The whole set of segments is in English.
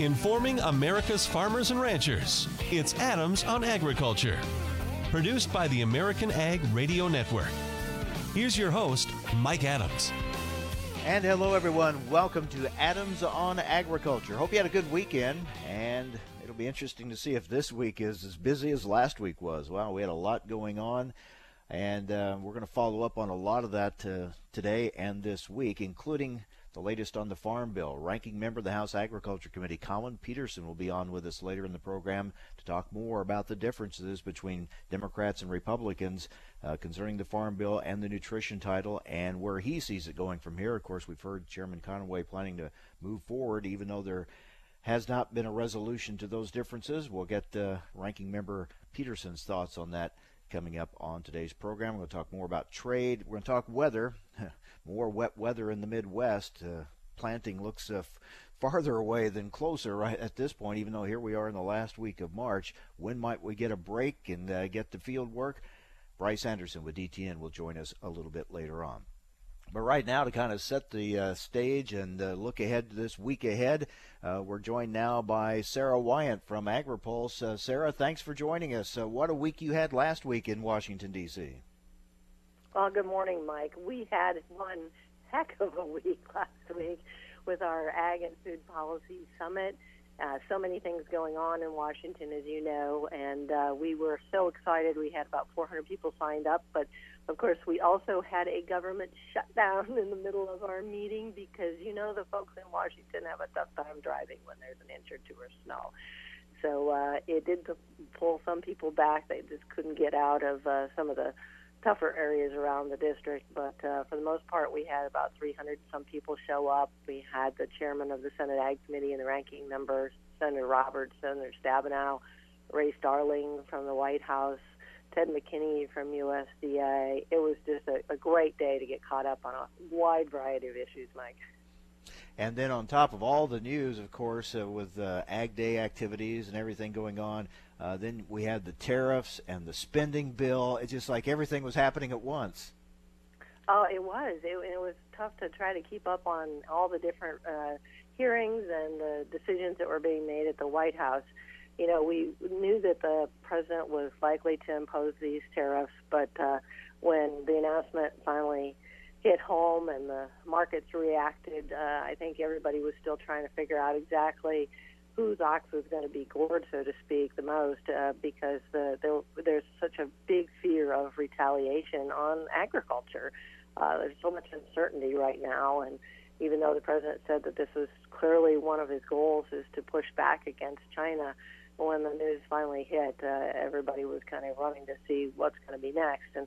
informing America's farmers and ranchers. It's Adams on Agriculture, produced by the American Ag Radio Network. Here's your host, Mike Adams. And hello, everyone. Welcome to Adams on Agriculture. Hope you had a good weekend, and it'll be interesting to see if this week is as busy as last week was. Wow, we had a lot going on, and uh, we're going to follow up on a lot of that uh, today and this week, including the latest on the Farm Bill. Ranking member of the House Agriculture Committee, Collin Peterson, will be on with us later in the program to talk more about the differences between Democrats and Republicans uh, concerning the Farm Bill and the nutrition title and where he sees it going from here. Of course, we've heard Chairman Conaway planning to move forward, even though there has not been a resolution to those differences. We'll get uh, Ranking Member Peterson's thoughts on that coming up on today's program. We're going to talk more about trade. We're going to talk weather. More wet weather in the Midwest. Uh, planting looks uh, farther away than closer right at this point, even though here we are in the last week of March. When might we get a break and uh, get the field work? Bryce Anderson with DTN will join us a little bit later on. But right now, to kind of set the uh, stage and uh, look ahead to this week ahead, uh, we're joined now by Sarah Wyant from AgriPulse. Uh, Sarah, thanks for joining us. Uh, what a week you had last week in Washington, D.C. Well, good morning, Mike. We had one heck of a week last week with our Ag and Food Policy Summit. Uh, so many things going on in Washington, as you know, and uh, we were so excited. We had about 400 people signed up, but of course, we also had a government shutdown in the middle of our meeting because you know the folks in Washington have a tough time driving when there's an inch or two of snow. So uh, it did pull some people back. They just couldn't get out of uh, some of the tougher areas around the district, but uh, for the most part, we had about 300 some people show up. We had the chairman of the Senate Ag Committee and the ranking member, Senator Roberts, Senator Stabenow, Ray Starling from the White House, Ted McKinney from USDA. It was just a, a great day to get caught up on a wide variety of issues, Mike. And then on top of all the news, of course, uh, with uh, Ag Day activities and everything going on, uh, then we had the tariffs and the spending bill. It's just like everything was happening at once. Oh, it was. It, it was tough to try to keep up on all the different uh, hearings and the decisions that were being made at the White House. You know, we knew that the president was likely to impose these tariffs, but uh, when the announcement finally hit home and the markets reacted, uh, I think everybody was still trying to figure out exactly whose ox was going to be gored, so to speak, the most, uh, because the, there, there's such a big fear of retaliation on agriculture. Uh, there's so much uncertainty right now, and even though the president said that this was clearly one of his goals is to push back against China, when the news finally hit, uh, everybody was kind of running to see what's going to be next. And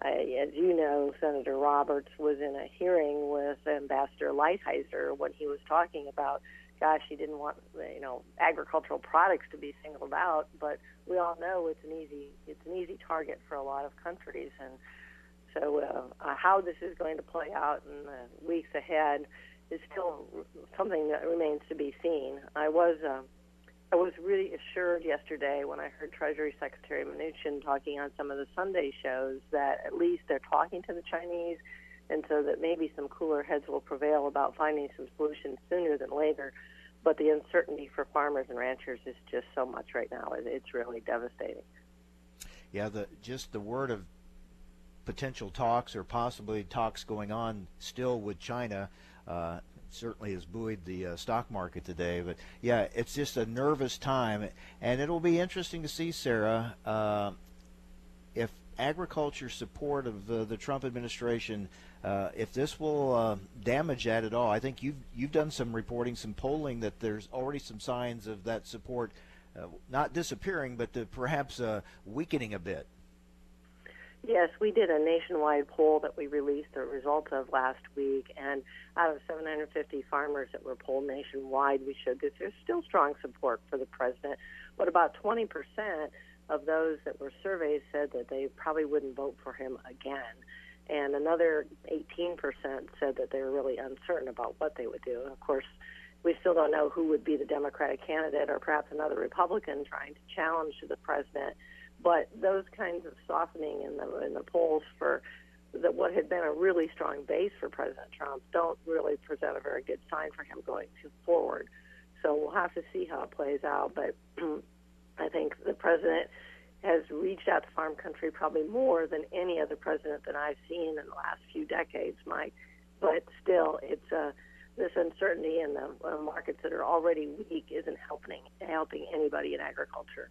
I, as you know, Senator Roberts was in a hearing with Ambassador Lighthizer when he was talking about gosh, he didn't want you know agricultural products to be singled out, but we all know it's an easy it's an easy target for a lot of countries, and so uh, uh, how this is going to play out in the weeks ahead is still something that remains to be seen. I was uh, I was really assured yesterday when I heard Treasury Secretary Mnuchin talking on some of the Sunday shows that at least they're talking to the Chinese and so that maybe some cooler heads will prevail about finding some solutions sooner than later. But the uncertainty for farmers and ranchers is just so much right now; it's really devastating. Yeah, the just the word of potential talks or possibly talks going on still with China. Uh, certainly has buoyed the uh, stock market today. But yeah, it's just a nervous time, and it'll be interesting to see, Sarah, uh, if agriculture support of the, the Trump administration uh, if this will uh, damage that at all, I think you've you've done some reporting, some polling that there's already some signs of that support uh, not disappearing, but perhaps uh, weakening a bit. Yes, we did a nationwide poll that we released the results of last week, and out of 750 farmers that were polled nationwide, we showed that there's still strong support for the president, but about 20 percent of those that were surveyed said that they probably wouldn't vote for him again and another 18% said that they were really uncertain about what they would do. And of course, we still don't know who would be the Democratic candidate or perhaps another Republican trying to challenge the president. But those kinds of softening in the in the polls for that what had been a really strong base for President Trump don't really present a very good sign for him going forward. So we'll have to see how it plays out. But I think the president has reached out to farm country probably more than any other president that I've seen in the last few decades, Mike. But still, it's uh, this uncertainty in the uh, markets that are already weak isn't helping helping anybody in agriculture.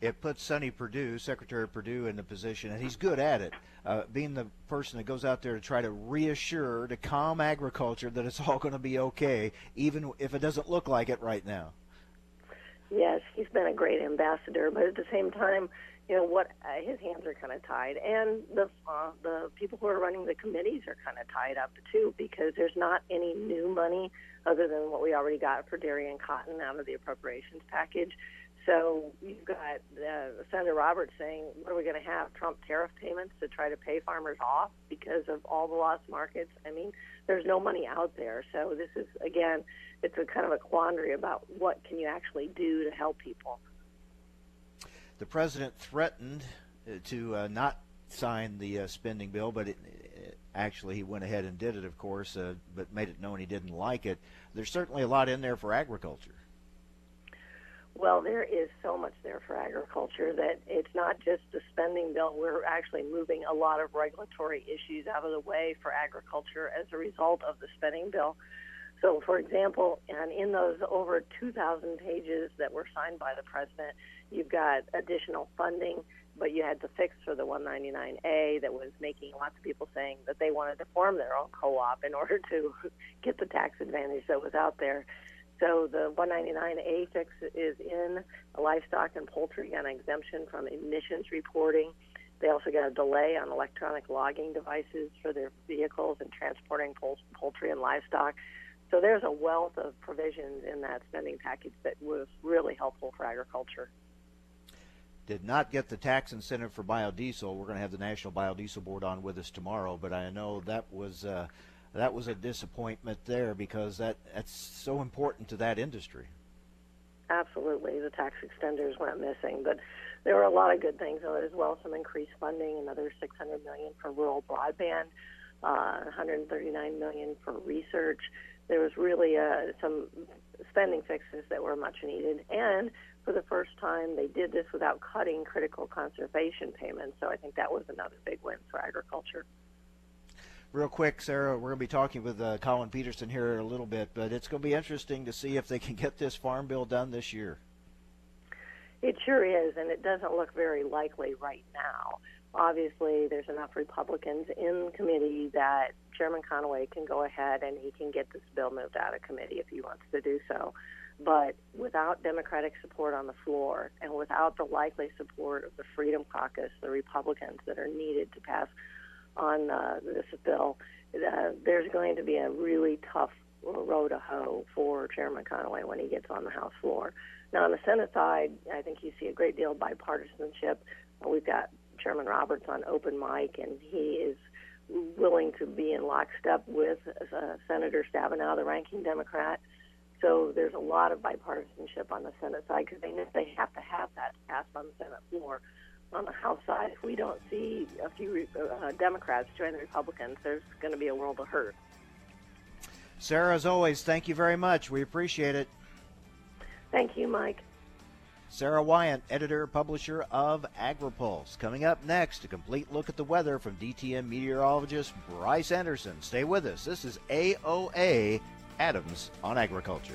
It puts Sonny Perdue, Secretary Perdue, in the position, and he's good at it, uh, being the person that goes out there to try to reassure, to calm agriculture that it's all going to be okay, even if it doesn't look like it right now. Yes, he's been a great ambassador, but at the same time, you know what, uh, his hands are kind of tied, and the uh, the people who are running the committees are kind of tied up too because there's not any new money other than what we already got for dairy and cotton out of the appropriations package. So you've got uh, Senator Roberts saying, "What are we going to have? Trump tariff payments to try to pay farmers off because of all the lost markets?" I mean, there's no money out there. So this is again, it's a kind of a quandary about what can you actually do to help people. The president threatened uh, to uh, not sign the uh, spending bill, but it, it, actually he went ahead and did it, of course, uh, but made it known he didn't like it. There's certainly a lot in there for agriculture. Well, there is so much there for agriculture that it's not just the spending bill. We're actually moving a lot of regulatory issues out of the way for agriculture as a result of the spending bill. So, for example, and in those over 2,000 pages that were signed by the president, you've got additional funding, but you had to fix for the 199A that was making lots of people saying that they wanted to form their own co-op in order to get the tax advantage that was out there. So the 199A fix is in livestock and poultry got an exemption from emissions reporting. They also got a delay on electronic logging devices for their vehicles and transporting poultry and livestock. So there's a wealth of provisions in that spending package that was really helpful for agriculture. Did not get the tax incentive for biodiesel. We're going to have the National Biodiesel Board on with us tomorrow, but I know that was. Uh, that was a disappointment there because that that's so important to that industry. Absolutely, the tax extenders went missing, but there were a lot of good things as well. Some increased funding, another 600 million for rural broadband, uh, 139 million for research. There was really uh, some spending fixes that were much needed, and for the first time, they did this without cutting critical conservation payments. So I think that was another big win for agriculture. Real quick, Sarah, we're going to be talking with uh, Collin Peterson here a little bit, but it's going to be interesting to see if they can get this farm bill done this year. It sure is, and it doesn't look very likely right now. Obviously, there's enough Republicans in committee that Chairman Conaway can go ahead and he can get this bill moved out of committee if he wants to do so. But without Democratic support on the floor and without the likely support of the Freedom Caucus, the Republicans that are needed to pass on uh, this bill, uh, there's going to be a really tough row to hoe for Chairman Conaway when he gets on the House floor. Now, on the Senate side, I think you see a great deal of bipartisanship. Uh, we've got Chairman Roberts on open mic, and he is willing to be in lockstep with uh, Senator Stabenow, the ranking Democrat. So there's a lot of bipartisanship on the Senate side because they know they have to have that passed on the Senate floor on the House side, if we don't see a few uh, Democrats join the Republicans, there's going to be a world of hurt. Sarah, as always, thank you very much. We appreciate it. Thank you, Mike. Sarah Wyant, editor publisher of AgriPulse. Coming up next, a complete look at the weather from DTN meteorologist Bryce Anderson. Stay with us. This is AOA Adams on Agriculture.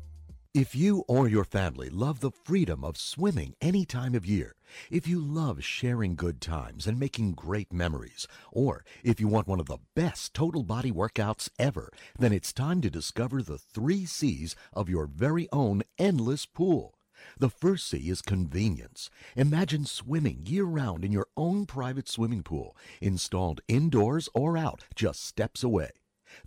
If you or your family love the freedom of swimming any time of year, if you love sharing good times and making great memories, or if you want one of the best total body workouts ever, then it's time to discover the three C's of your very own endless pool. The first C is convenience. Imagine swimming year round in your own private swimming pool, installed indoors or out, just steps away.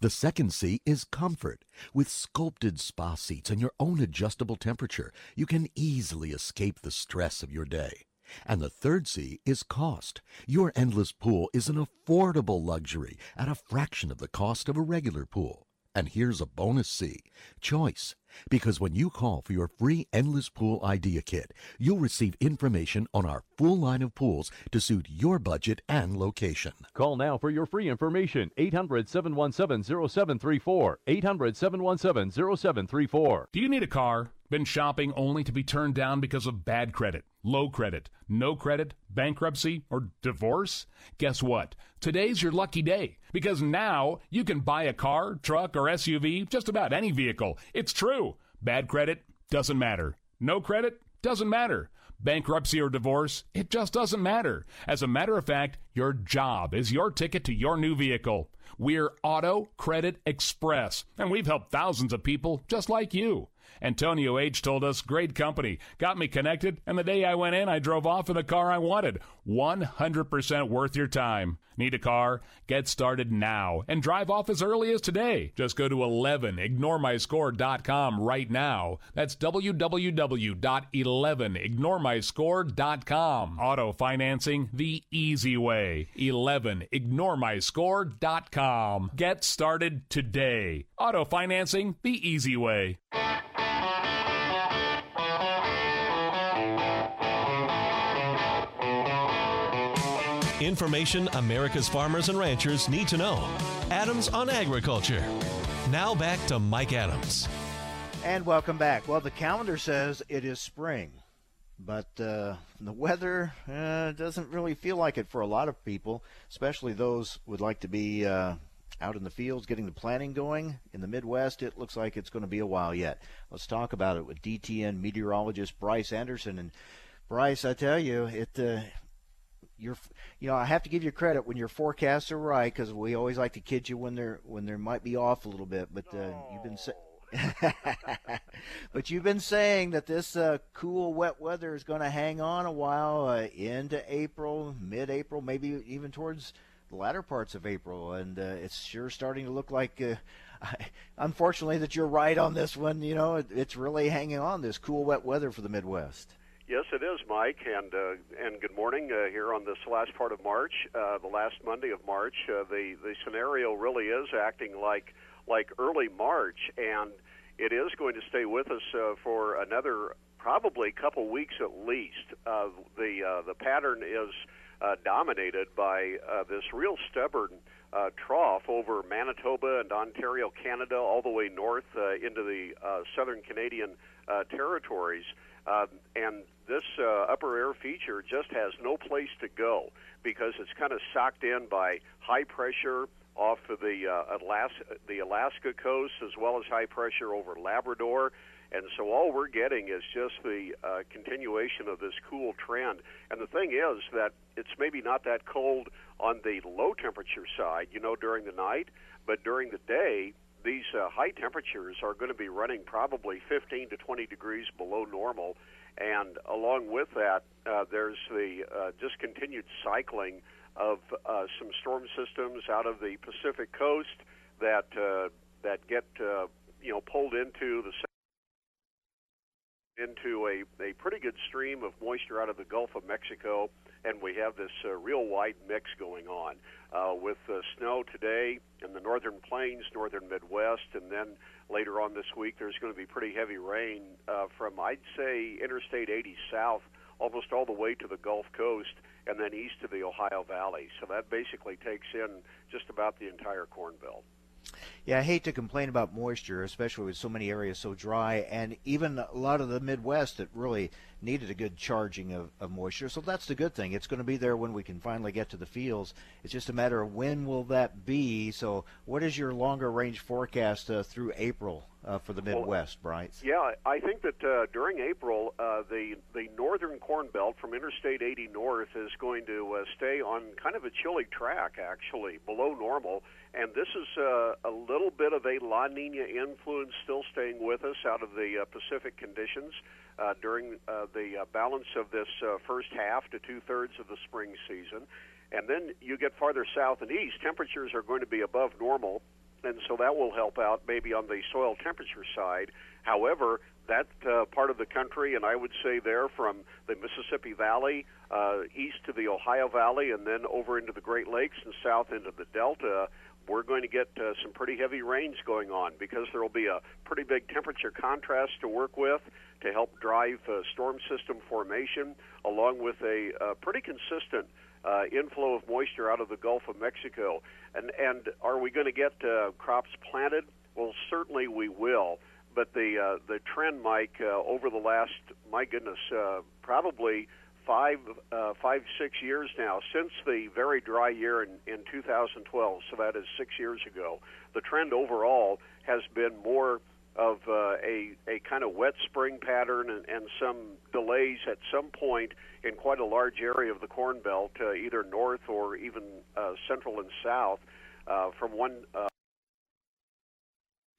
The second C is comfort. With sculpted spa seats and your own adjustable temperature, you can easily escape the stress of your day. And the third C is cost. Your endless pool is an affordable luxury at a fraction of the cost of a regular pool. And here's a bonus C choice. Because when you call for your free Endless Pool Idea Kit, you'll receive information on our full line of pools to suit your budget and location. Call now for your free information 800 717 0734. 800 717 0734. Do you need a car? Been shopping only to be turned down because of bad credit, low credit, no credit, bankruptcy, or divorce? Guess what? Today's your lucky day because now you can buy a car, truck, or SUV, just about any vehicle. It's true. Bad credit doesn't matter. No credit doesn't matter. Bankruptcy or divorce, it just doesn't matter. As a matter of fact, your job is your ticket to your new vehicle. We're Auto Credit Express, and we've helped thousands of people just like you. Antonio H. told us, great company, got me connected, and the day I went in, I drove off in the car I wanted. 100% worth your time. Need a car? Get started now and drive off as early as today. Just go to 11ignoremyscore.com right now. That's www.11ignoremyscore.com. Auto financing the easy way. 11ignoremyscore.com. Get started today. Auto financing the easy way. Information America's farmers and ranchers need to know. Adams on Agriculture. Now back to Mike Adams. And welcome back. Well, the calendar says it is spring, but uh, the weather uh, doesn't really feel like it for a lot of people, especially those would like to be uh, out in the fields getting the planting going. In the Midwest, it looks like it's going to be a while yet. Let's talk about it with DTN meteorologist Bryce Anderson. And Bryce, I tell you, it uh, you're you know I have to give you credit when your forecasts are right because we always like to kid you when they're when they might be off a little bit. But uh, you've been but you've been saying that this uh, cool wet weather is going to hang on a while uh, into April, mid-April, maybe even towards the latter parts of April, and uh, it's sure starting to look like. Uh, unfortunately, that you're right on this one. You know, it, it's really hanging on this cool, wet weather for the Midwest. Yes, it is, Mike, and uh, and good morning uh, here on this last part of March, uh, the last Monday of March. Uh, the the scenario really is acting like like early March, and it is going to stay with us uh, for another probably couple weeks at least. Uh, the uh, the pattern is uh, dominated by uh, this real stubborn uh, trough over Manitoba and Ontario, Canada, all the way north uh, into the uh, southern Canadian uh, territories. Um, and this uh, upper air feature just has no place to go because it's kind of socked in by high pressure off of the uh, Alaska, the Alaska coast, as well as high pressure over Labrador. And so all we're getting is just the uh, continuation of this cool trend. And the thing is that it's maybe not that cold on the low temperature side, you know, during the night, but during the day, these uh, high temperatures are going to be running probably 15 to 20 degrees below normal. And along with that, uh, there's the uh, discontinued cycling of uh, some storm systems out of the Pacific coast that uh, that get uh, you know pulled into the into a, a pretty good stream of moisture out of the Gulf of Mexico, and we have this uh, real wide mix going on uh, with uh, snow today in the northern plains, northern Midwest, and then later on this week there's going to be pretty heavy rain uh, from, I'd say, Interstate 80 south almost all the way to the Gulf Coast and then east of the Ohio Valley. So that basically takes in just about the entire Corn Belt. Yeah, I hate to complain about moisture, especially with so many areas so dry, and even a lot of the Midwest that really needed a good charging of, of moisture. So that's the good thing. It's going to be there when we can finally get to the fields. It's just a matter of when will that be. So what is your longer range forecast uh, through April uh, for the Midwest, well, Bryce? Yeah, I think that uh, during April, uh, the the northern Corn Belt from Interstate 80 north is going to uh, stay on kind of a chilly track, actually below normal. And this is uh, a little bit of a La Nina influence still staying with us out of the uh, Pacific conditions uh, during uh, the uh, balance of this uh, first half to two thirds of the spring season. And then you get farther south and east, temperatures are going to be above normal, and so that will help out maybe on the soil temperature side. However, that uh, part of the country, and I would say there from the Mississippi Valley uh, east to the Ohio Valley, and then over into the Great Lakes and south into the Delta, we're going to get uh, some pretty heavy rains going on because there will be a pretty big temperature contrast to work with to help drive uh, storm system formation, along with a uh, pretty consistent uh, inflow of moisture out of the Gulf of Mexico. And and are we going to get uh, crops planted? Well, certainly we will. But the uh, the trend, Mike, uh, over the last, my goodness, uh, probably five, uh, five, six years now since the very dry year in, in 2012. So that is six years ago. The trend overall has been more of uh, a a kind of wet spring pattern and, and some delays at some point in quite a large area of the Corn Belt, uh, either north or even uh, central and south. Uh, from one, uh,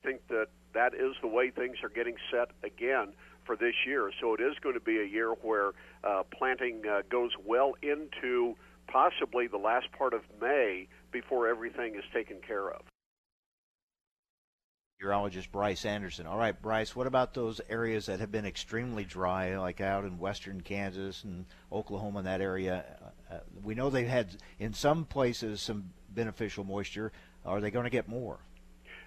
think that that is the way things are getting set again for this year. So it is going to be a year where uh, planting uh, goes well into possibly the last part of May before everything is taken care of. Meteorologist Bryce Anderson. All right, Bryce, what about those areas that have been extremely dry, like out in western Kansas and Oklahoma, in that area? Uh, we know they've had, in some places, some beneficial moisture. Are they going to get more?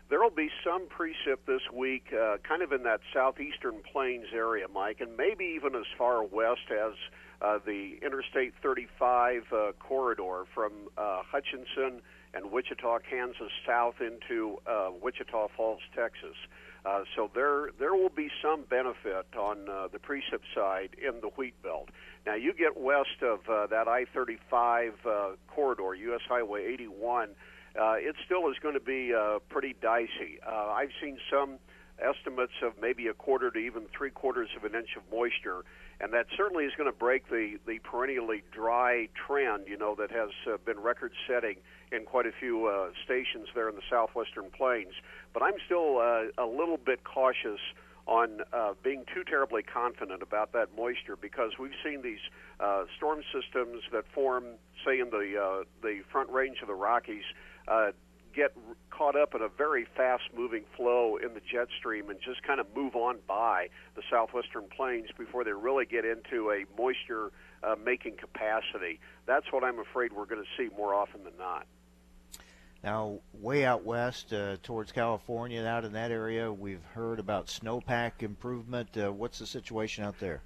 There will be some precip this week, uh, kind of in that southeastern plains area, Mike, and maybe even as far west as uh, the Interstate 35 uh, corridor from uh, Hutchinson and Wichita, Kansas, south into uh, Wichita Falls, Texas. Uh, so there there will be some benefit on uh, the precip side in the wheat belt. Now you get west of uh, that I-35 uh, corridor, U.S. Highway 81 uh, it still is going to be uh, pretty dicey. Uh, I've seen some estimates of maybe a quarter to even three quarters of an inch of moisture, and that certainly is going to break the the perennially dry trend, you know, that has uh, been record-setting in quite a few uh, stations there in the southwestern plains. But I'm still uh, a little bit cautious on uh, being too terribly confident about that moisture because we've seen these uh, storm systems that form, say, in the uh, the front range of the Rockies uh, get caught up in a very fast moving flow in the jet stream and just kind of move on by the southwestern plains before they really get into a moisture uh, making capacity. That's what I'm afraid we're going to see more often than not. Now, way out west uh, towards California, out in that area, we've heard about snowpack improvement. Uh, what's the situation out there?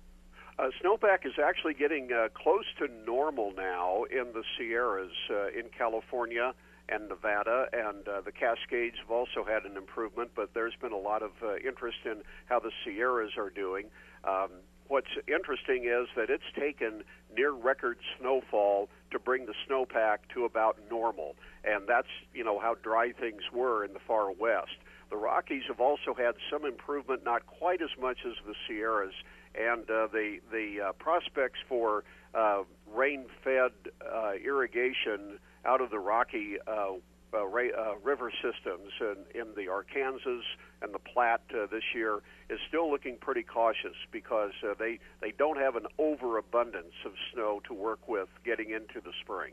Uh, snowpack is actually getting uh, close to normal now in the Sierras uh, in California and Nevada, and uh, the Cascades have also had an improvement, but there's been a lot of uh, interest in how the Sierras are doing. Um, what's interesting is that it's taken near record snowfall to bring the snowpack to about normal, and that's you know how dry things were in the far west. The Rockies have also had some improvement, not quite as much as the Sierras, and uh, the the uh, prospects for uh, rain-fed uh, irrigation out of the Rocky uh, uh, uh, river systems in, in the Arkansas and the Platte uh, this year is still looking pretty cautious because uh, they they don't have an overabundance of snow to work with getting into the spring.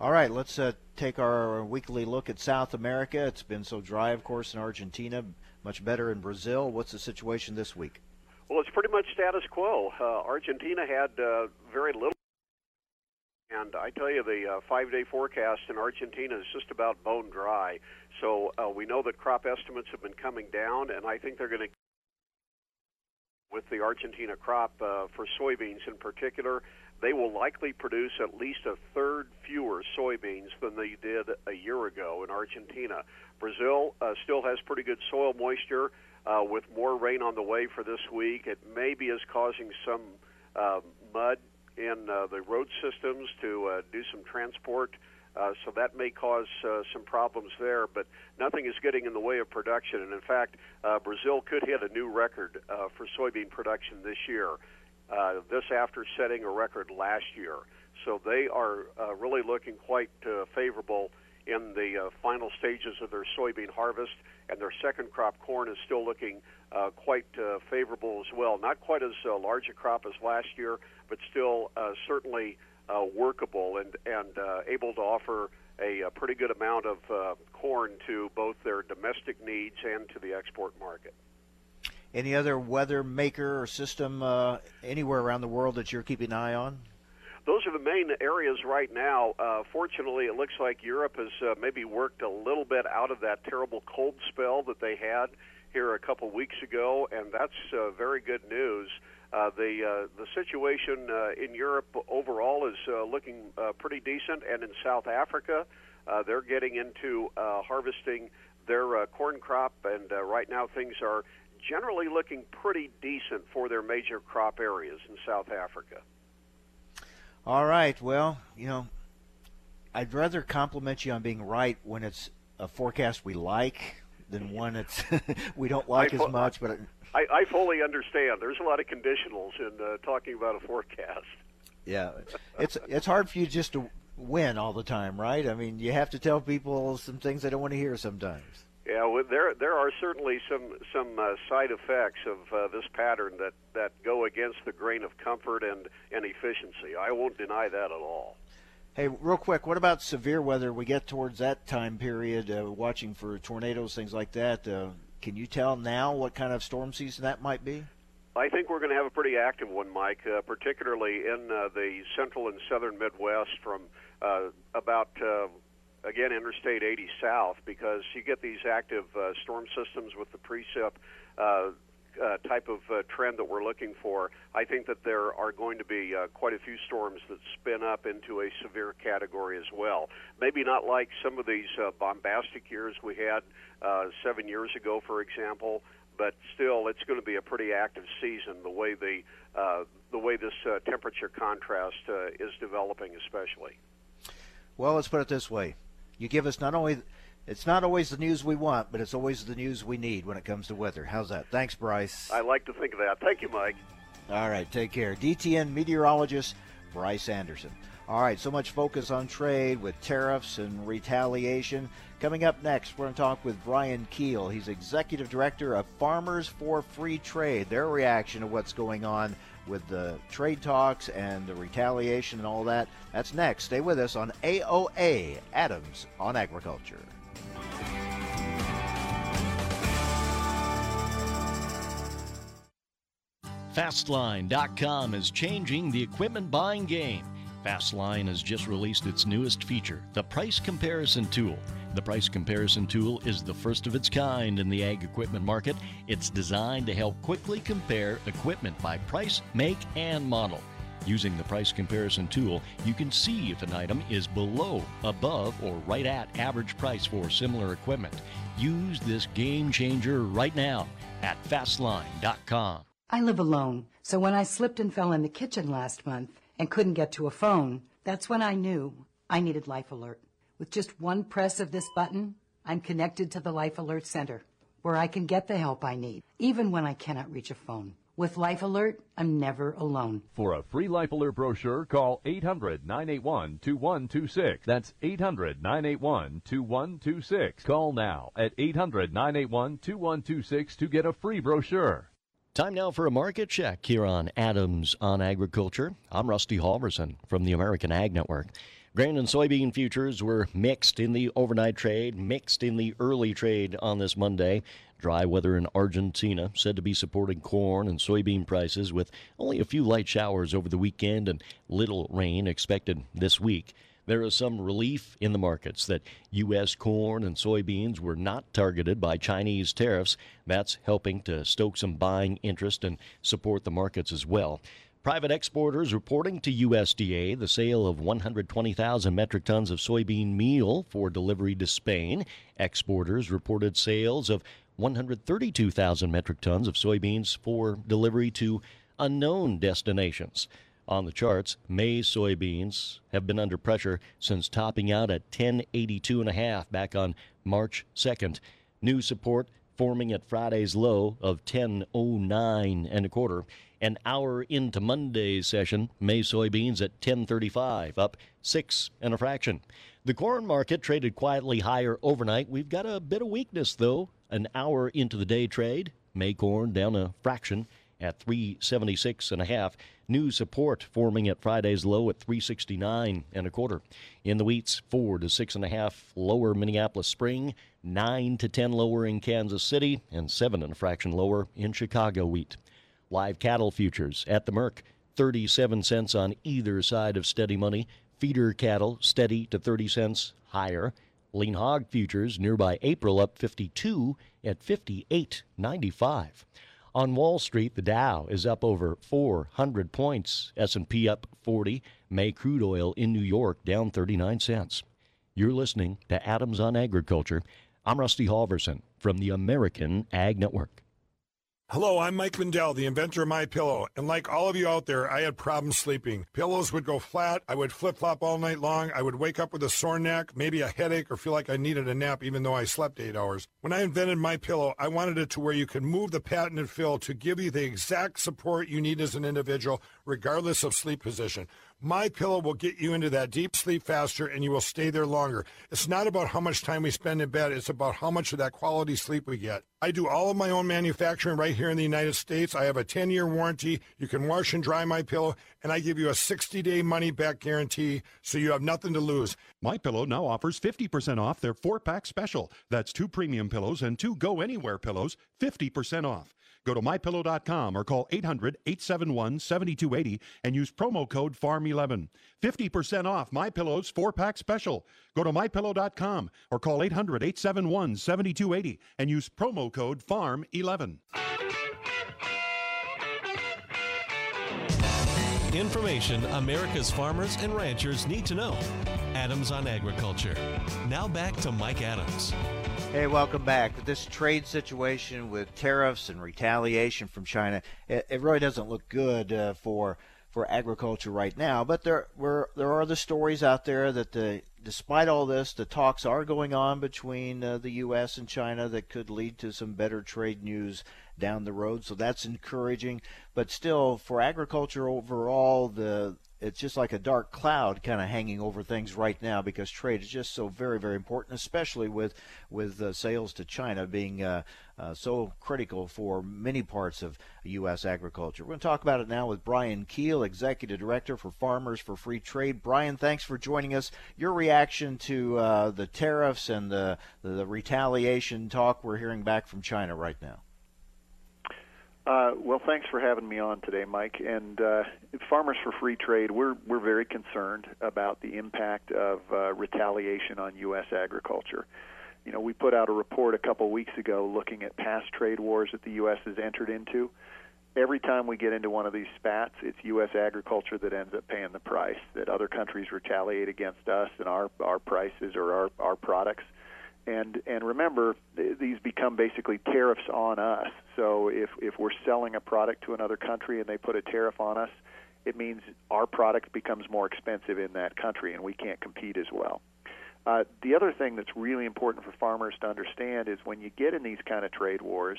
All right, let's uh, take our weekly look at South America. It's been so dry, of course, in Argentina, much better in Brazil. What's the situation this week? Well, it's pretty much status quo. Uh, Argentina had uh, very little and I tell you, the uh, five day forecast in Argentina is just about bone dry. So uh, we know that crop estimates have been coming down, and I think they're going to, with the Argentina crop uh, for soybeans in particular, they will likely produce at least a third fewer soybeans than they did a year ago in Argentina. Brazil uh, still has pretty good soil moisture. uh, with more rain on the way for this week. It maybe is causing some uh, mud in uh, the road systems to uh, do some transport. Uh, so that may cause uh, some problems there, but nothing is getting in the way of production. And in fact, uh, Brazil could hit a new record uh, for soybean production this year. Uh, this after setting a record last year. So they are uh, really looking quite uh, favorable in the uh, final stages of their soybean harvest, and their second crop corn is still looking uh, quite uh, favorable as well. Not quite as uh, large a crop as last year, but still uh, certainly uh, workable and and uh, able to offer a, a pretty good amount of uh, corn to both their domestic needs and to the export market. Any other weather maker or system uh, anywhere around the world that you're keeping an eye on? Those are the main areas right now. Uh, fortunately, it looks like Europe has uh, maybe worked a little bit out of that terrible cold spell that they had here a couple weeks ago, and that's uh, very good news. Uh, the uh, the situation uh, in Europe overall is uh, looking uh, pretty decent, and in South Africa, uh, they're getting into uh, harvesting their uh, corn crop, and uh, right now things are generally looking pretty decent for their major crop areas in South Africa. All right. Well, you know, I'd rather compliment you on being right when it's a forecast we like than one it's we don't like I, as much. But I, I fully understand. There's a lot of conditionals in uh, talking about a forecast. Yeah, it's it's hard for you just to win all the time, right? I mean, you have to tell people some things they don't want to hear sometimes. Yeah, well, there there are certainly some some uh, side effects of uh, this pattern that that go against the grain of comfort and and efficiency. I won't deny that at all. Hey, real quick, what about severe weather? We get towards that time period, uh, watching for tornadoes, things like that. Uh, can you tell now what kind of storm season that might be? I think we're going to have a pretty active one, Mike, uh, particularly in uh, the central and southern Midwest from uh, about uh, again, Interstate 80 South, because you get these active uh, storm systems with the precip uh, type of uh, trend that we're looking for. I think that there are going to be uh, quite a few storms that spin up into a severe category as well. Maybe not like some of these uh, bombastic years we had uh, seven years ago, for example, but still, it's going to be a pretty active season. The way the uh, the way this uh, temperature contrast uh, is developing, especially. Well, let's put it this way: you give us not only it's not always the news we want, but it's always the news we need when it comes to weather. How's that? Thanks, Bryce. I like to think of that. Thank you, Mike. All right, take care. DTN meteorologist Bryce Anderson. All right, so much focus on trade with tariffs and retaliation. Coming up next, we're going to talk with Brian Kuehl. He's executive director of Farmers for Free Trade. Their reaction to what's going on with the trade talks and the retaliation and all that. That's next. Stay with us on AOA Adams on Agriculture. Fastline.com is changing the equipment buying game. Fastline has just released its newest feature, the Price Comparison Tool. The price comparison tool is the first of its kind in the ag equipment market. It's designed to help quickly compare equipment by price, make, and model. Using the price comparison tool, you can see if an item is below, above, or right at average price for similar equipment. Use this game changer right now at fastline.com. I live alone, so when I slipped and fell in the kitchen last month and couldn't get to a phone, that's when I knew I needed Life Alert. With just one press of this button, I'm connected to the Life Alert Center, where I can get the help I need, even when I cannot reach a phone. With Life Alert, I'm never alone. For a free Life Alert brochure, call 800 981 2126. That's 800 981 2126. Call now at 800 981 2126 to get a free brochure. Time now for a market check here on Adams on Agriculture. I'm Rusty Halverson from the American Ag Network. Grain and soybean futures were mixed in the overnight trade, mixed in the early trade on this Monday. Dry weather in Argentina said to be supporting corn and soybean prices with only a few light showers over the weekend and little rain expected this week. There is some relief in the markets that U.S. corn and soybeans were not targeted by Chinese tariffs. That's helping to stoke some buying interest and support the markets as well. Private exporters reporting to USDA the sale of 120,000 metric tons of soybean meal for delivery to Spain. Exporters reported sales of 132,000 metric tons of soybeans for delivery to unknown destinations. On the charts, May soybeans have been under pressure since topping out at 1082.5 back on March 2nd. New support forming at Friday's low of 1009 and a quarter. An hour into Monday's session, May soybeans at 1035, up six and a fraction. The corn market traded quietly higher overnight. We've got a bit of weakness though. An hour into the day trade, May corn down a fraction at 376 and a half. New support forming at Friday's low at 369 and a quarter. In the wheats, four to six and a half lower Minneapolis Spring, nine to ten lower in Kansas City, and seven and a fraction lower in Chicago wheat. Live cattle futures at the Merc, 37 cents on either side of steady money. Feeder cattle steady to 30 cents higher. Lean hog futures nearby April up 52 at 58.95. On Wall Street, the Dow is up over 400 points, S&P up 40, May crude oil in New York down 39 cents. You're listening to Adams on Agriculture. I'm Rusty Halverson from the American Ag Network. Hello, I'm Mike Lindell, the inventor of My Pillow, and like all of you out there, I had problems sleeping. Pillows would go flat, I would flip-flop all night long, I would wake up with a sore neck, maybe a headache, or feel like I needed a nap even though I slept 8 hours. When I invented My Pillow, I wanted it to where you could move the patented fill to give you the exact support you need as an individual regardless of sleep position. My Pillow will get you into that deep sleep faster and you will stay there longer. It's not about how much time we spend in bed, it's about how much of that quality sleep we get. I do all of my own manufacturing right here in the United States. I have a 10-year warranty. You can wash and dry my pillow and I give you a 60-day money back guarantee so you have nothing to lose. My Pillow now offers 50% off their 4-pack special. That's two premium pillows and two go anywhere pillows, 50% off. Go to mypillow.com or call 800 871 7280 and use promo code FARM11. 50% off My Pillow's four pack special. Go to mypillow.com or call 800 871 7280 and use promo code FARM11. Information America's farmers and ranchers need to know. Adams on Agriculture. Now back to Mike Adams. Hey, welcome back. This trade situation with tariffs and retaliation from China, it, it really doesn't look good uh, for for agriculture right now. But there were there are the stories out there that the despite all this, the talks are going on between uh, the U.S. and China that could lead to some better trade news down the road. So that's encouraging. But still, for agriculture overall, the it's just like a dark cloud kind of hanging over things right now because trade is just so very very important especially with with uh, sales to China being uh, uh, so critical for many parts of U.S. agriculture. We're going to talk about it now with Brian Kuehl, Executive Director for Farmers for Free Trade. Brian, thanks for joining us. Your reaction to uh, the tariffs and the, the retaliation talk we're hearing back from China right now. Uh, well, thanks for having me on today, Mike. And uh, Farmers for Free Trade, we're we're very concerned about the impact of uh, retaliation on U.S. agriculture. You know, we put out a report a couple weeks ago looking at past trade wars that the U.S. has entered into. Every time we get into one of these spats, it's U.S. agriculture that ends up paying the price. That other countries retaliate against us and our our prices or our our products and and remember these become basically tariffs on us. So if if we're selling a product to another country and they put a tariff on us it means our product becomes more expensive in that country and we can't compete as well. Uh, the other thing that's really important for farmers to understand is when you get in these kind of trade wars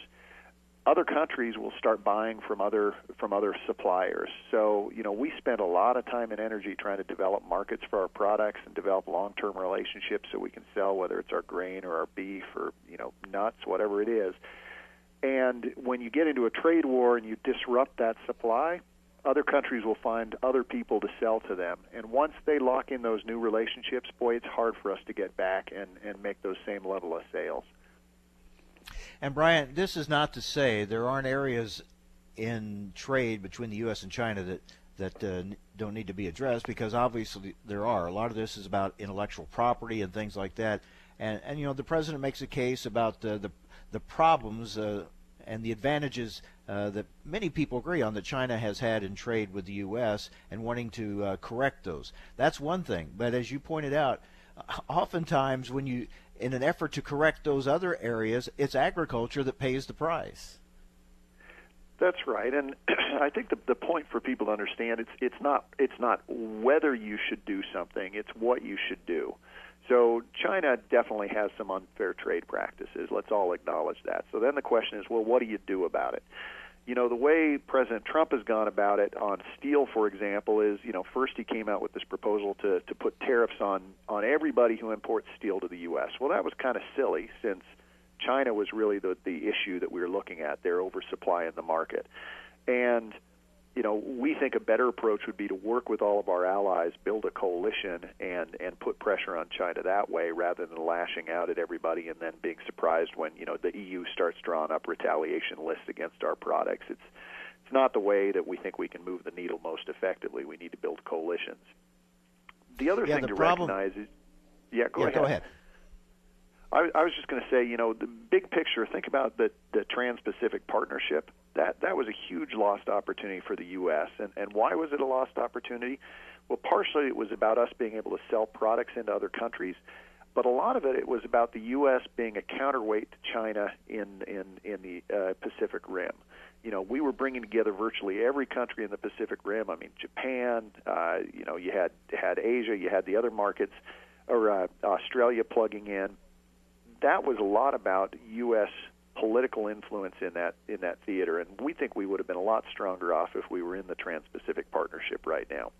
other countries will start buying from other from other suppliers. So, you know, we spend a lot of time and energy trying to develop markets for our products and develop long-term relationships so we can sell whether it's our grain or our beef or, you know, nuts, whatever it is. And when you get into a trade war and you disrupt that supply, other countries will find other people to sell to them. And once they lock in those new relationships, boy, it's hard for us to get back and, and make those same level of sales. And Brian, this is not to say there aren't areas in trade between the U.S. and China that that uh, don't need to be addressed because obviously there are. A lot of this is about intellectual property and things like that. And and you know the president makes a case about the the, the problems uh, and the advantages uh, that many people agree on that China has had in trade with the U.S. and wanting to uh, correct those. That's one thing. But as you pointed out, oftentimes when you in an effort to correct those other areas, it's agriculture that pays the price. That's right, and I think the the point for people to understand it's it's not it's not whether you should do something, it's what you should do. So China definitely has some unfair trade practices. Let's all acknowledge that. So then the question is, well, what do you do about it? You know, the way President Trump has gone about it on steel, for example, is you know first he came out with this proposal to to put tariffs on on everybody who imports steel to the U.S. Well, that was kind of silly since China was really the the issue that we were looking at, their oversupply in the market. And you know, we think a better approach would be to work with all of our allies, build a coalition, and and put pressure on China that way, rather than lashing out at everybody and then being surprised when you know the EU starts drawing up retaliation lists against our products. It's it's not the way that we think we can move the needle most effectively. We need to build coalitions. The other yeah, thing the to problem... recognize is, yeah, go yeah, ahead. Go ahead. I, I was just going to say, you know, the big picture. Think about the the Trans-Pacific Partnership. That that was a huge lost opportunity for the U.S. and and why was it a lost opportunity? Well, partially it was about us being able to sell products into other countries, but a lot of it it was about the U.S. being a counterweight to China in in in the uh, Pacific Rim. You know, we were bringing together virtually every country in the Pacific Rim. I mean, Japan. Uh, you know, you had had Asia, you had the other markets, or uh, Australia plugging in that was a lot about U.S. political influence in that in that theater, and we think we would have been a lot stronger off if we were in the Trans-Pacific Partnership right now.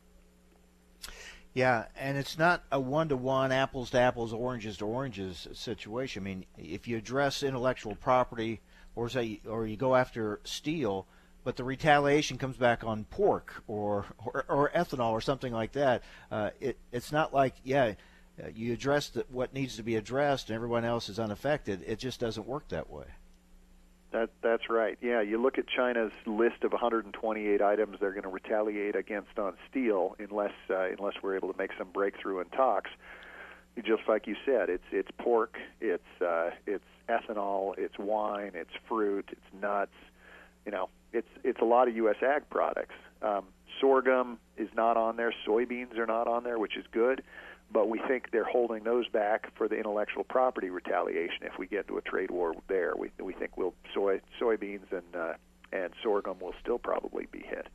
Yeah, and it's not a one-to-one, apples to apples, oranges to oranges situation. I mean, if you address intellectual property, or say, or you go after steel, but the retaliation comes back on pork or or, or ethanol or something like that, uh, it, it's not like yeah you address the, what needs to be addressed and everyone else is unaffected. It just doesn't work that way. That that's right. Yeah, you look at China's list of 128 items they're going to retaliate against on steel unless uh, unless we're able to make some breakthrough in talks. Just like you said, it's it's pork, it's uh, it's ethanol, it's wine, it's fruit, it's nuts. You know, it's it's a lot of U.S. ag products. Um, sorghum is not on there. Soybeans are not on there, which is good but we think they're holding those back for the intellectual property retaliation. If we get into a trade war there, we we think we'll soy soybeans and uh, and sorghum will still probably be hit.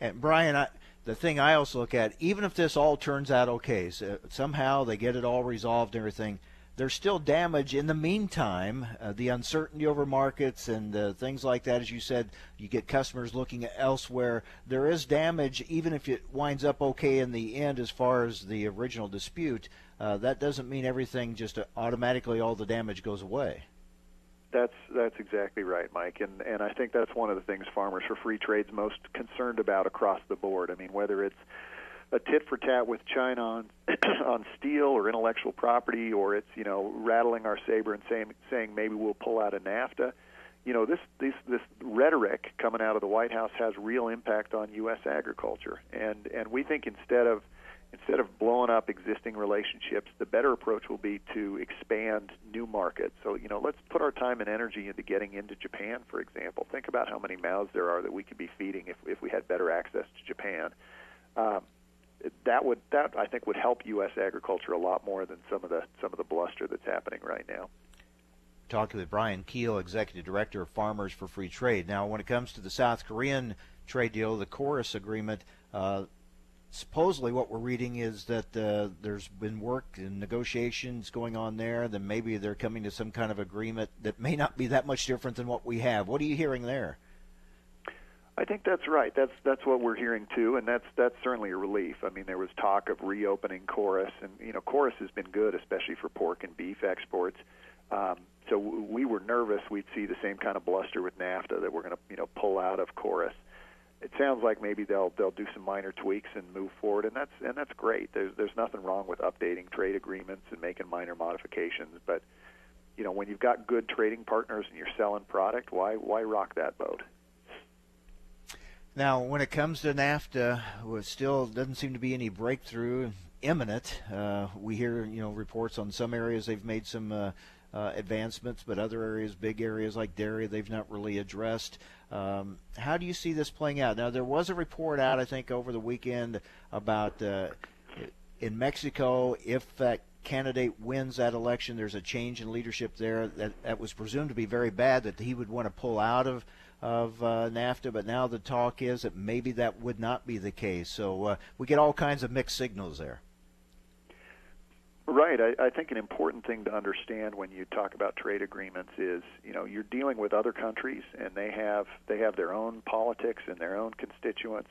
And Brian, I, the thing I also look at, even if this all turns out okay, so somehow they get it all resolved and everything there's still damage in the meantime. Uh, the uncertainty over markets and uh, things like that, as you said, you get customers looking elsewhere. There is damage, even if it winds up okay in the end as far as the original dispute. Uh, that doesn't mean everything just automatically all the damage goes away. That's that's exactly right, Mike, and and I think that's one of the things Farmers for Free Trade's most concerned about across the board. I mean, whether it's a tit for tat with China on on steel or intellectual property, or it's you know rattling our saber and saying saying maybe we'll pull out of NAFTA. You know this this this rhetoric coming out of the White House has real impact on U.S. agriculture, and and we think instead of instead of blowing up existing relationships, the better approach will be to expand new markets. So, you know, let's put our time and energy into getting into Japan, for example. Think about how many mouths there are that we could be feeding if, if we had better access to Japan. Um, that would that I think would help U.S. agriculture a lot more than some of the some of the bluster that's happening right now. Talking with Brian Kuehl, Executive Director of Farmers for Free Trade. Now, when it comes to the South Korean trade deal, the KORUS agreement, uh, supposedly what we're reading is that uh, there's been work and negotiations going on there. Then maybe they're coming to some kind of agreement that may not be that much different than what we have. What are you hearing there? I think that's right. That's that's what we're hearing too, and that's that's certainly a relief. I mean, there was talk of reopening KORUS, and you know, KORUS has been good, especially for pork and beef exports. Um, so we were nervous we'd see the same kind of bluster with NAFTA that we're going to you know pull out of KORUS. It sounds like maybe they'll they'll do some minor tweaks and move forward, and that's and that's great. There's there's nothing wrong with updating trade agreements and making minor modifications, but you know when you've got good trading partners and you're selling product, why why rock that boat? Now, when it comes to NAFTA, well, still doesn't seem to be any breakthrough imminent. Uh, we hear, you know, reports on some areas they've made some uh, uh, advancements, but other areas, big areas like dairy, they've not really addressed. Um, how do you see this playing out? Now, there was a report out, I think, over the weekend about uh, in Mexico if that candidate wins that election, there's a change in leadership there that, that was presumed to be very bad, that he would want to pull out of of uh, NAFTA, but now the talk is that maybe that would not be the case. So uh, we get all kinds of mixed signals there. Right. I, I think an important thing to understand when you talk about trade agreements is, you know, you're dealing with other countries, and they have they have their own politics and their own constituents,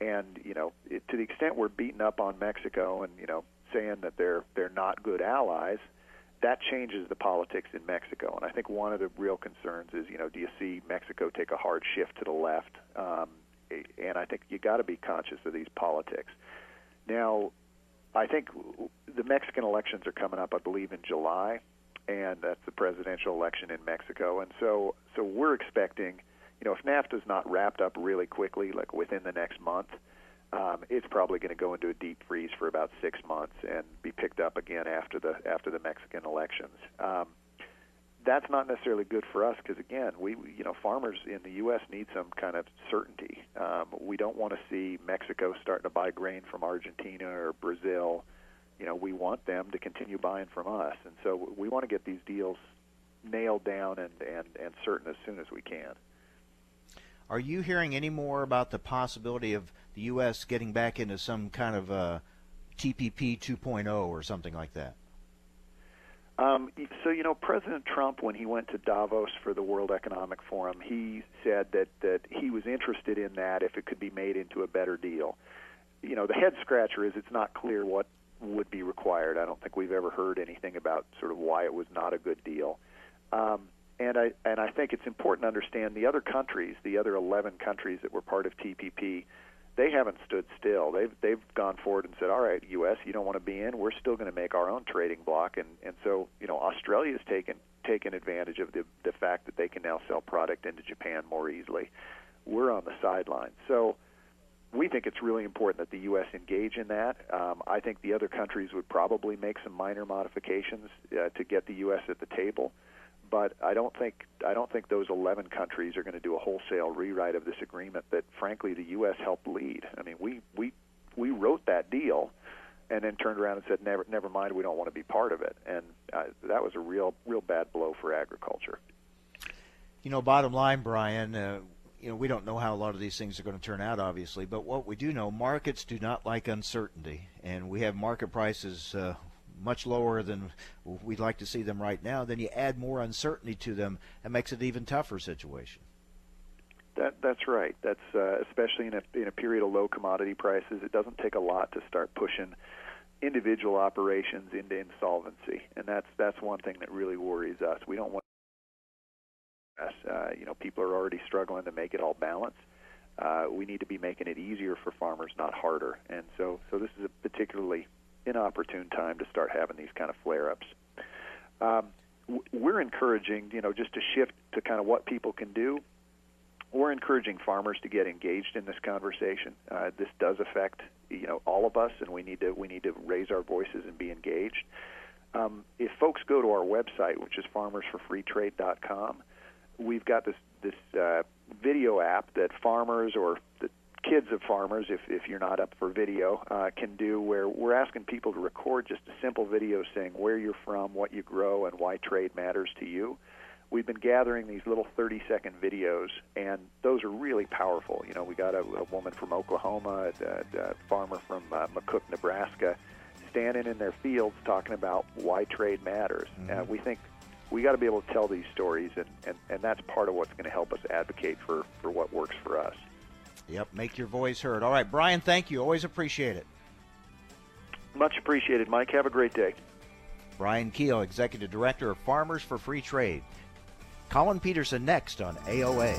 and you know, it, to the extent we're beating up on Mexico and you know saying that they're they're not good allies, that changes the politics in Mexico. And I think one of the real concerns is, you know, do you see Mexico take a hard shift to the left? Um, and I think you got to be conscious of these politics. Now, I think the Mexican elections are coming up, I believe, in July, and that's the presidential election in Mexico. And so, so we're expecting, you know, if NAFTA is not wrapped up really quickly, like within the next month, um, it's probably going to go into a deep freeze for about six months and be picked up again after the after the Mexican elections. Um, that's not necessarily good for us because again, we you know farmers in the U.S. need some kind of certainty. Um, we don't want to see Mexico starting to buy grain from Argentina or Brazil. You know, we want them to continue buying from us, and so we want to get these deals nailed down and and and certain as soon as we can. Are you hearing any more about the possibility of the U.S. getting back into some kind of uh, TPP 2.0 or something like that? Um, so you know, President Trump, when he went to Davos for the World Economic Forum, he said that that he was interested in that if it could be made into a better deal. You know, the head scratcher is it's not clear what would be required. I don't think we've ever heard anything about sort of why it was not a good deal. Um, and I and I think it's important to understand the other countries, the other 11 countries that were part of TPP they haven't stood still. They've they've gone forward and said, "All right, U.S., you don't want to be in. We're still going to make our own trading block." And and so you know, Australia's taken taken advantage of the the fact that they can now sell product into Japan more easily. We're on the sidelines, so we think it's really important that the U.S. engage in that. Um, I think the other countries would probably make some minor modifications uh, to get the U.S. at the table but I don't think I don't think those 11 countries are going to do a wholesale rewrite of this agreement that, frankly, the U.S. helped lead. I mean, we we we wrote that deal, and then turned around and said, "Never, never mind, we don't want to be part of it." And uh, that was a real, real bad blow for agriculture. You know, bottom line, Brian. Uh, you know, we don't know how a lot of these things are going to turn out, obviously, but what we do know, markets do not like uncertainty, and we have market prices uh, much lower than we'd like to see them right now, then you add more uncertainty to them and makes it an even tougher situation. That that's right. That's uh, especially in a in a period of low commodity prices. It doesn't take a lot to start pushing individual operations into insolvency, and that's that's one thing that really worries us. We don't want uh, you know people are already struggling to make it all balance. Uh, we need to be making it easier for farmers, not harder. And so so this is a particularly inopportune time to start having these kind of flare-ups. Um, we're encouraging, you know, just to shift to kind of what people can do. We're encouraging farmers to get engaged in this conversation. Uh, this does affect, you know, all of us, and we need to we need to raise our voices and be engaged. Um, if folks go to our website, which is farmersforfreetrade.com, we've got this this uh, video app that farmers or the kids of farmers, if, if you're not up for video, uh, can do where we're asking people to record just a simple video saying where you're from, what you grow, and why trade matters to you. We've been gathering these little 30 second videos, and those are really powerful. You know, we got a, a woman from Oklahoma, a, a farmer from uh, McCook, Nebraska, standing in their fields talking about why trade matters. Mm-hmm. Uh, we think we got to be able to tell these stories, and, and, and that's part of what's going to help us advocate for, for what works for us. Yep, make your voice heard. All right, Brian, thank you. Always appreciate it. Much appreciated, Mike. Have a great day. Brian Kuehl, Executive Director of Farmers for Free Trade. Collin Peterson next on AOA.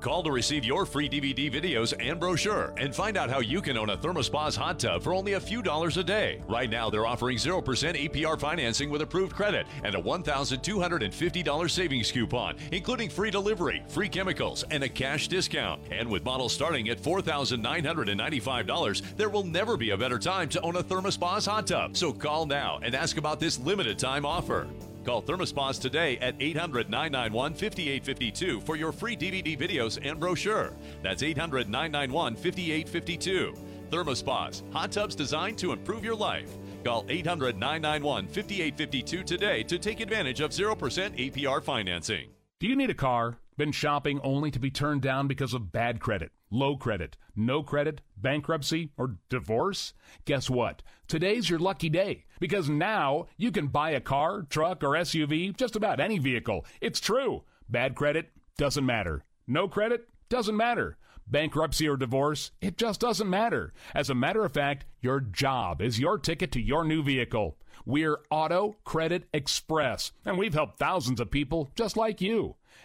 Call to receive your free DVD videos and brochure and find out how you can own a Thermospa's hot tub for only a few dollars a day. Right now, they're offering 0% APR financing with approved credit and a $1,250 savings coupon, including free delivery, free chemicals, and a cash discount. And with models starting at $4,995, there will never be a better time to own a Thermospa's hot tub. So call now and ask about this limited time offer. Call Thermospas today at 800 991 5852 for your free DVD videos and brochure. That's 800 991 5852. Thermospas, hot tubs designed to improve your life. Call 800 991 5852 today to take advantage of 0% APR financing. Do you need a car? Been shopping only to be turned down because of bad credit, low credit, no credit, bankruptcy, or divorce? Guess what? Today's your lucky day because now you can buy a car, truck, or SUV, just about any vehicle. It's true. Bad credit doesn't matter. No credit doesn't matter. Bankruptcy or divorce, it just doesn't matter. As a matter of fact, your job is your ticket to your new vehicle. We're Auto Credit Express, and we've helped thousands of people just like you.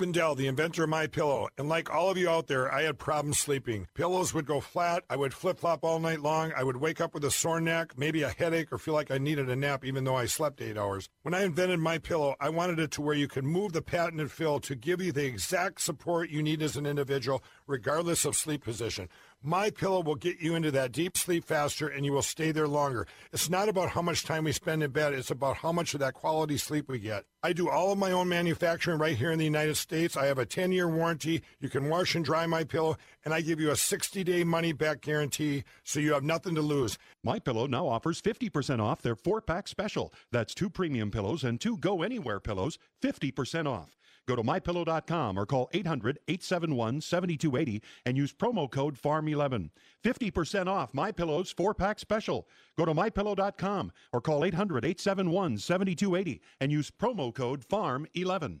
Lindell, the inventor of My Pillow, and like all of you out there, I had problems sleeping. Pillows would go flat. I would flip flop all night long. I would wake up with a sore neck, maybe a headache, or feel like I needed a nap, even though I slept eight hours. When I invented My Pillow, I wanted it to where you could move the patented fill to give you the exact support you need as an individual, regardless of sleep position. My Pillow will get you into that deep sleep faster and you will stay there longer. It's not about how much time we spend in bed, it's about how much of that quality sleep we get. I do all of my own manufacturing right here in the United States. I have a 10-year warranty. You can wash and dry my pillow and I give you a 60-day money back guarantee so you have nothing to lose. My Pillow now offers 50% off their 4-pack special. That's two premium pillows and two go anywhere pillows, 50% off. Go to mypillow.com or call 800 871 7280 and use promo code FARM11. 50% off My Pillow's four pack special. Go to mypillow.com or call 800 871 7280 and use promo code FARM11.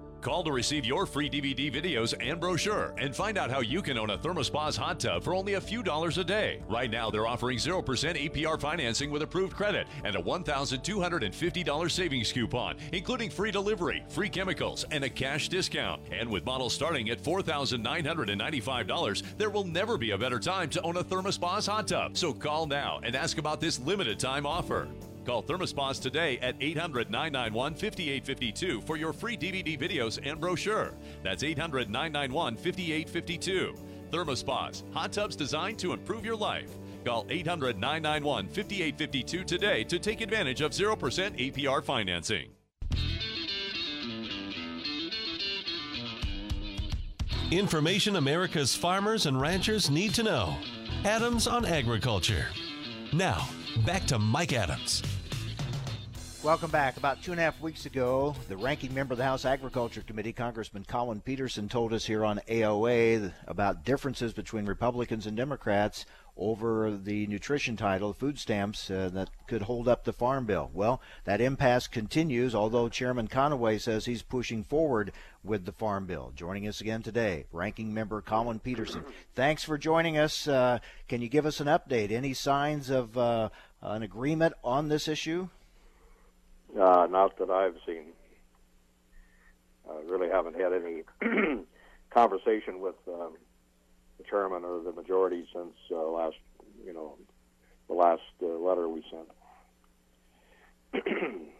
Call to receive your free DVD videos and brochure and find out how you can own a Thermospa's hot tub for only a few dollars a day. Right now, they're offering 0% APR financing with approved credit and a $1,250 savings coupon, including free delivery, free chemicals, and a cash discount. And with models starting at $4,995, there will never be a better time to own a Thermospa's hot tub. So call now and ask about this limited time offer. Call Thermospas today at 800 991 5852 for your free DVD videos and brochure. That's 800 991 5852. Thermospas, hot tubs designed to improve your life. Call 800 991 5852 today to take advantage of 0% APR financing. Information America's farmers and ranchers need to know. Adams on Agriculture. Now, back to Mike Adams. Welcome back. About two and a half weeks ago, the ranking member of the House Agriculture Committee, Congressman Collin Peterson, told us here on AOA about differences between Republicans and Democrats over the nutrition title, food stamps, uh, that could hold up the farm bill. Well, that impasse continues, although Chairman Conaway says he's pushing forward with the farm bill. Joining us again today, Ranking Member Collin Peterson. Thanks for joining us. Uh, can you give us an update? Any signs of uh, an agreement on this issue? Uh, not that I've seen. I really haven't had any conversation with um, chairman or the majority since uh, last, you know, the last uh, letter we sent.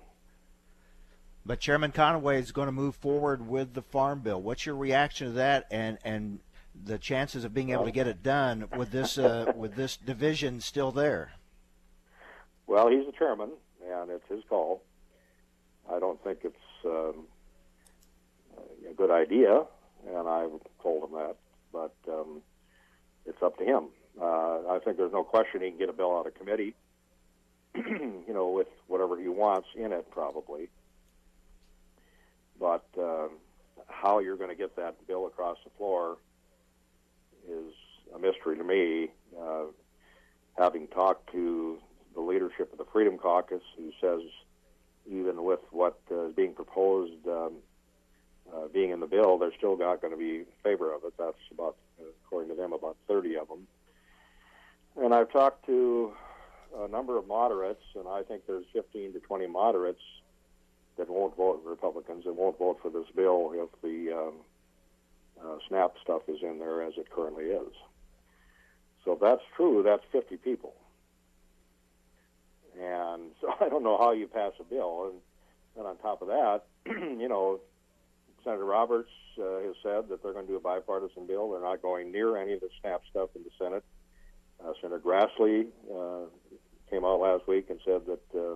but Chairman Conaway is going to move forward with the farm bill. What's your reaction to that, and and the chances of being able to get it done with this uh, with this division still there? Well, he's the chairman, and it's his call. I don't think it's um, a good idea, and I've told him that. But um, it's up to him. Uh, I think there's no question he can get a bill out of committee, you know, with whatever he wants in it, probably. But uh, how you're going to get that bill across the floor is a mystery to me. Uh, having talked to the leadership of the Freedom Caucus, who says even with what uh, is being proposed um, uh, being in the bill, they're still not going to be in favor of it. That's about, according to them, about 30 of them. And I've talked to a number of moderates, and I think there's 15 to 20 moderates that won't vote Republicans and won't vote for this bill if the um, uh, SNAP stuff is in there as it currently is. So if that's true, that's 50 people. And so I don't know how you pass a bill. And, and on top of that, you know, Senator Roberts uh, has said that they're going to do a bipartisan bill. They're not going near any of the SNAP stuff in the Senate. Uh, Senator Grassley uh, came out last week and said that uh,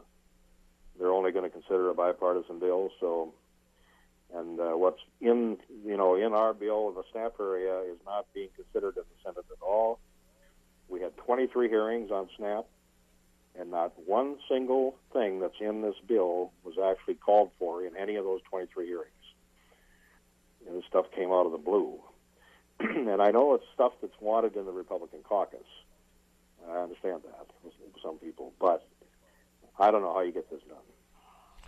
they're only going to consider a bipartisan bill. So, and uh, what's in you know in our bill in the SNAP area is not being considered in the Senate at all. We had 23 hearings on SNAP, and not one single thing that's in this bill was actually called for in any of those 23 hearings. And this stuff came out of the blue. and I know it's stuff that's wanted in the Republican caucus. I understand that with some people, but I don't know how you get this done.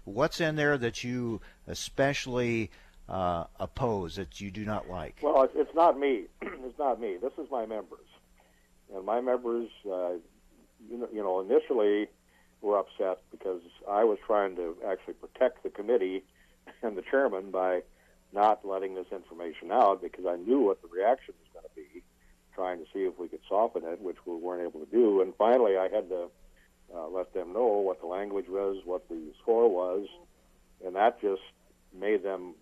What's in there that you especially uh, oppose that you do not like? Well, it's, it's not me. it's not me. This is my members, and my members, uh, you, know, you know, initially were upset because I was trying to actually protect the committee and the chairman by not letting this information out because I knew what the reaction was going to be, trying to see if we could soften it, which we weren't able to do. And finally, I had to uh, let them know what the language was, what the score was, and that just made them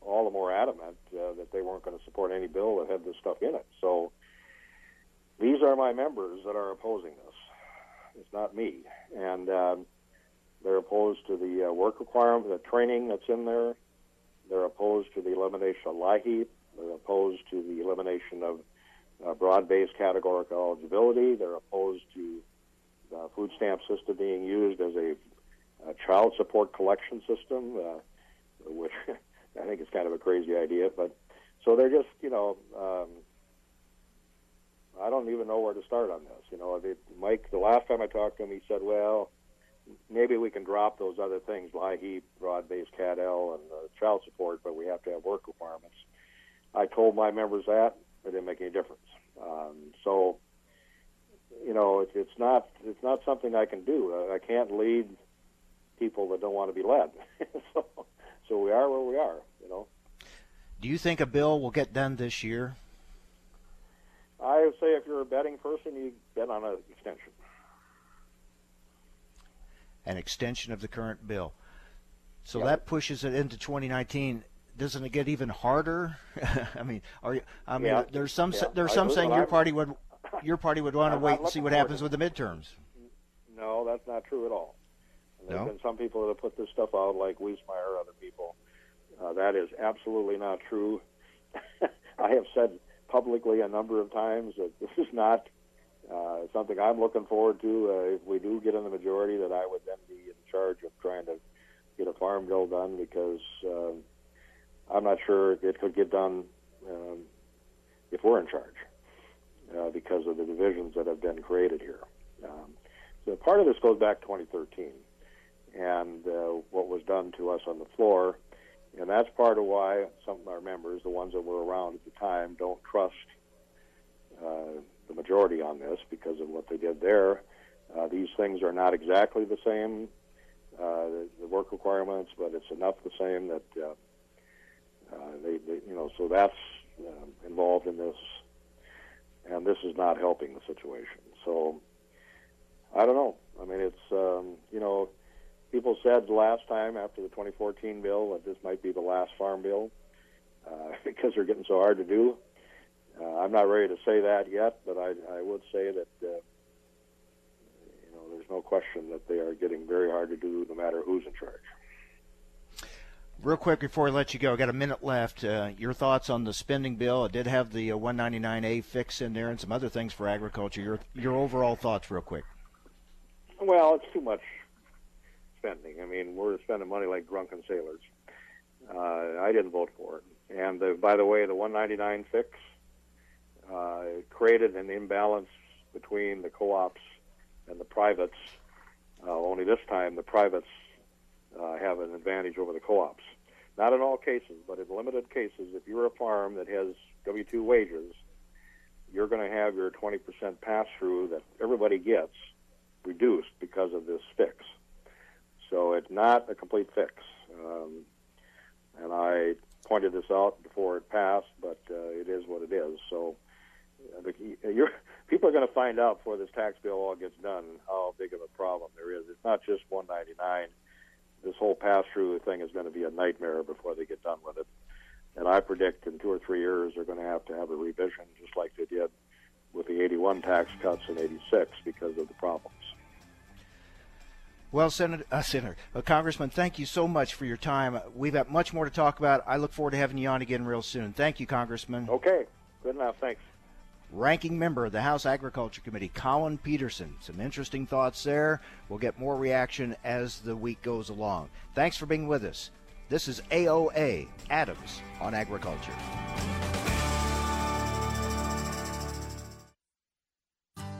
all the more adamant uh, that they weren't going to support any bill that had this stuff in it. So these are my members that are opposing this. It's not me, and um, they're opposed to the uh, work requirement, the training that's in there. They're opposed to the elimination of LIHEAP. They're opposed to the elimination of uh, broad-based categorical eligibility. They're opposed to the food stamp system being used as a, a child support collection system, uh, which I think is kind of a crazy idea. But so they're just, you know, um, I don't even know where to start on this. You know, they, Mike, the last time I talked to him, he said, well, maybe we can drop those other things, LIHEAP, broad-based CADL, and uh, child support, but we have to have work requirements. I told my members that. It didn't make any difference. Um, so, you know, it, it's not it's not something I can do. I can't lead people that don't want to be led. so, so we are where we are. You know. Do you think a bill will get done this year? I would say if you're a betting person, you bet on an extension an extension of the current bill. So yep. that pushes it into 2019. Doesn't it get even harder? I mean, are you? I mean, yeah. there's some yeah. there's some saying your party would your party would want to wait and see what happens with the midterms. No, that's not true at all. And there's no? been some people that have put this stuff out, like Wiesemeyer, other people. Uh, that is absolutely not true. I have said publicly a number of times that this is not uh, something I'm looking forward to. Uh, if we do get in the majority, that I would then be in charge of trying to get a farm bill done because uh, I'm not sure it could get done um, if we're in charge. uh, because of the divisions that have been created here. Um, so part of this goes back to 2013 and uh, what was done to us on the floor. And that's part of why some of our members, the ones that were around at the time, don't trust uh, the majority on this because of what they did there. Uh, these things are not exactly the same, uh, the, the work requirements, but it's enough the same that uh, uh, they, they, you know, so that's uh, involved in this, and this is not helping the situation. So I don't know. I mean, it's um, you know, people said last time after the 2014 bill that this might be the last farm bill uh, because they're getting so hard to do. Uh, I'm not ready to say that yet, but I, I would say that uh, you know there's no question that they are getting very hard to do, no matter who's in charge. Real quick before I let you go, I got a minute left. Uh, your thoughts on the spending bill? It did have the uh, 199A fix in there and some other things for agriculture. Your your overall thoughts, real quick. Well, it's too much spending. I mean, we're spending money like drunken sailors. Uh, I didn't vote for it. And the, by the way, the 199 fix uh, created an imbalance between the co-ops and the privates. Uh, only this time, the privates uh, have an advantage over the co-ops. Not in all cases, but in limited cases, if you're a farm that has W-2 wages, you're going to have your 20% pass-through that everybody gets reduced because of this fix. So it's not a complete fix. Um, and I pointed this out before it passed, but uh, it is what it is. So the, people are going to find out before this tax bill all gets done how big of a problem there is. It's not just 199. This whole pass-through thing is going to be a nightmare before they get done with it. And I predict in two or three years they're going to have to have a revision, just like they did with the 81 tax cuts in 86 because of the problems. Well, Senator, uh, Senator, uh, Congressman, thank you so much for your time. We've got much more to talk about. I look forward to having you on again real soon. Thank you, Congressman. Okay, good enough. Thanks. Ranking member of the House Agriculture Committee, Collin Peterson. Some interesting thoughts there. We'll get more reaction as the week goes along. Thanks for being with us. This is AOA Adams on Agriculture.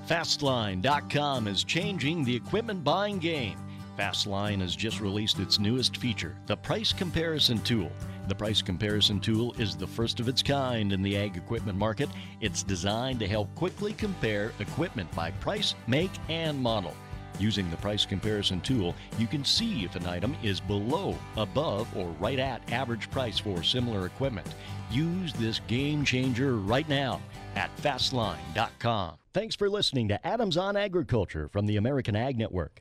Fastline.com is changing the equipment buying game. Fastline has just released its newest feature, the Price Comparison Tool. The Price Comparison Tool is the first of its kind in the ag equipment market. It's designed to help quickly compare equipment by price, make, and model. Using the price comparison tool, you can see if an item is below, above, or right at average price for similar equipment. Use this game changer right now at fastline.com. Thanks for listening to Adams on Agriculture from the American Ag Network.